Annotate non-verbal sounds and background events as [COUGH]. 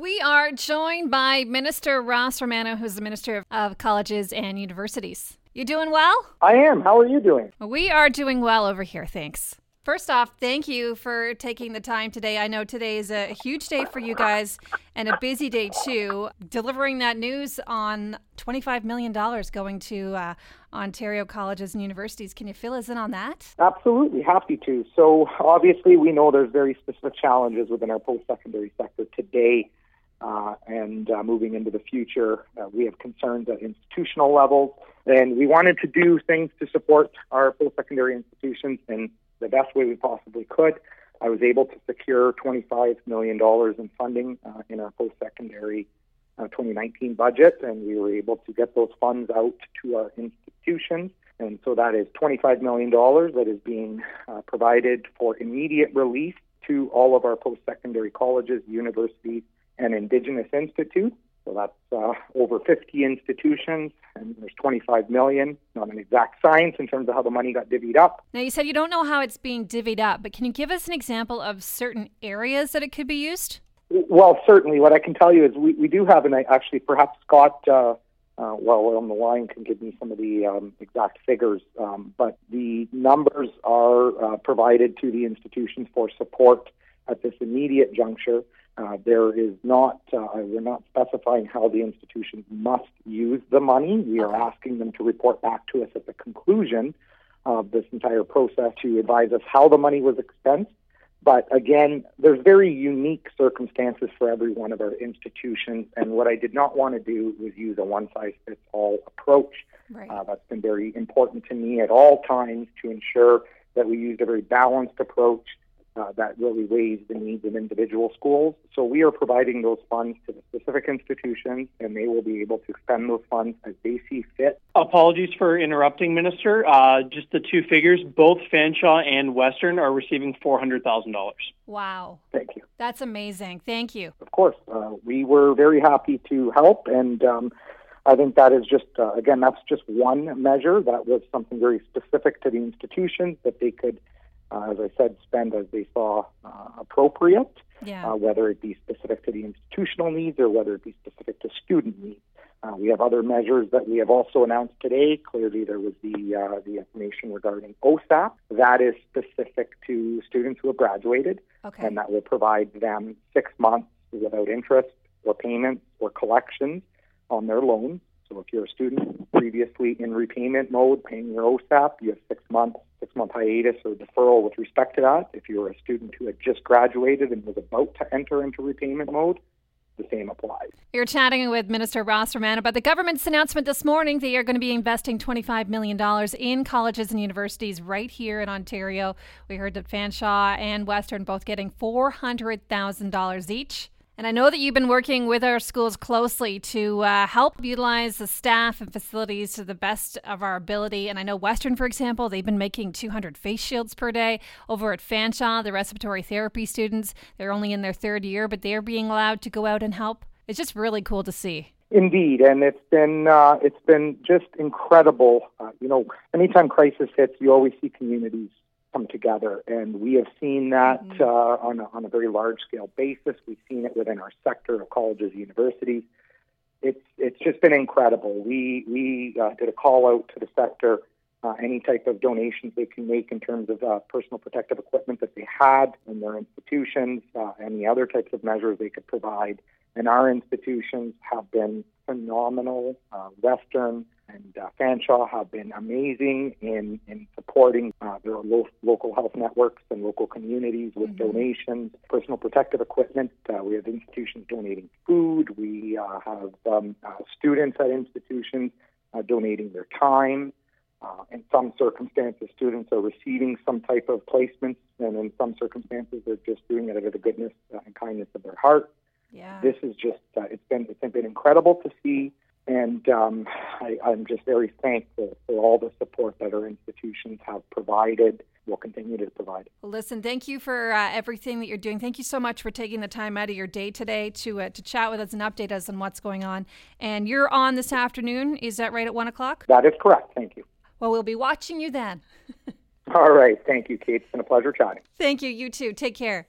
We are joined by Minister Ross Romano, who's the Minister of Colleges and Universities. You doing well? I am. How are you doing? We are doing well over here, thanks. First off, thank you for taking the time today. I know today is a huge day for you guys and a busy day too. Delivering that news on $25 million going to uh, Ontario colleges and universities. Can you fill us in on that? Absolutely, happy to. So, obviously, we know there's very specific challenges within our post secondary sector today. Uh, and uh, moving into the future, uh, we have concerns at institutional levels, and we wanted to do things to support our post secondary institutions in the best way we possibly could. I was able to secure $25 million in funding uh, in our post secondary uh, 2019 budget, and we were able to get those funds out to our institutions. And so that is $25 million that is being uh, provided for immediate release to all of our post secondary colleges, universities, and Indigenous Institute. So that's uh, over 50 institutions, and there's 25 million. Not an exact science in terms of how the money got divvied up. Now, you said you don't know how it's being divvied up, but can you give us an example of certain areas that it could be used? Well, certainly. What I can tell you is we, we do have, and actually, perhaps Scott, uh, uh, while we're on the line, can give me some of the um, exact figures. Um, but the numbers are uh, provided to the institutions for support at this immediate juncture. Uh, there is not, uh, we're not specifying how the institutions must use the money. We are asking them to report back to us at the conclusion of this entire process to advise us how the money was expensed. But again, there's very unique circumstances for every one of our institutions. And what I did not want to do was use a one size fits all approach. Right. Uh, that's been very important to me at all times to ensure that we used a very balanced approach uh, that really weighs the needs of individual schools. So we are providing those funds to the specific institutions, and they will be able to spend those funds as they see fit. Apologies for interrupting, Minister. Uh, just the two figures, both Fanshawe and Western are receiving $400,000. Wow. Thank you. That's amazing. Thank you. Of course. Uh, we were very happy to help, and um, I think that is just, uh, again, that's just one measure. That was something very specific to the institutions that they could uh, as I said, spend as they saw uh, appropriate, Yeah. uh, whether it be specific to the institutional needs or whether it be specific to student needs. Uh, we have other measures that we have also announced today. Clearly, there was the uh, the information regarding OSAP that is specific to students who have graduated, Okay. and that will provide them six months without interest or payments or collections on their loans. So if you're a student previously in repayment mode, paying your OSAP, you have six months, six month hiatus or deferral with respect to that. If you're a student who had just graduated and was about to enter into repayment mode, the same applies. You're chatting with Minister Ross Romano about the government's announcement this morning. They are going to be investing $25 million in colleges and universities right here in Ontario. We heard that Fanshawe and Western both getting $400,000 each. And I know that you've been working with our schools closely to uh, help utilize the staff and facilities to the best of our ability. And I know Western, for example, they've been making 200 face shields per day. Over at Fanshawe, the respiratory therapy students, they're only in their third year, but they're being allowed to go out and help. It's just really cool to see. Indeed, and it's been uh, it's been just incredible. Uh, you know, anytime crisis hits, you always see communities come together, and we have seen that uh, on a, on a very large scale basis. We've seen it within our sector of colleges, universities. It's it's just been incredible. We we uh, did a call out to the sector. Uh, any type of donations they can make in terms of uh, personal protective equipment that they had in their institutions, uh, any other types of measures they could provide. And our institutions have been phenomenal. Uh, Western and uh, Fanshawe have been amazing in, in supporting uh, their lo- local health networks and local communities with donations, personal protective equipment. Uh, we have institutions donating food. We uh, have um, uh, students at institutions uh, donating their time. Uh, in some circumstances, students are receiving some type of placements, and in some circumstances, they're just doing it out of the goodness and kindness of their heart Yeah. this is just uh, it's been it's been incredible to see and um, I, I'm just very thankful for all the support that our institutions have provided will continue to provide. Well, listen, thank you for uh, everything that you're doing. Thank you so much for taking the time out of your day today to uh, to chat with us and update us on what's going on. And you're on this afternoon. Is that right at one o'clock? That is correct. Thank you. Well, we'll be watching you then. [LAUGHS] All right. Thank you, Kate. It's been a pleasure chatting. Thank you. You too. Take care.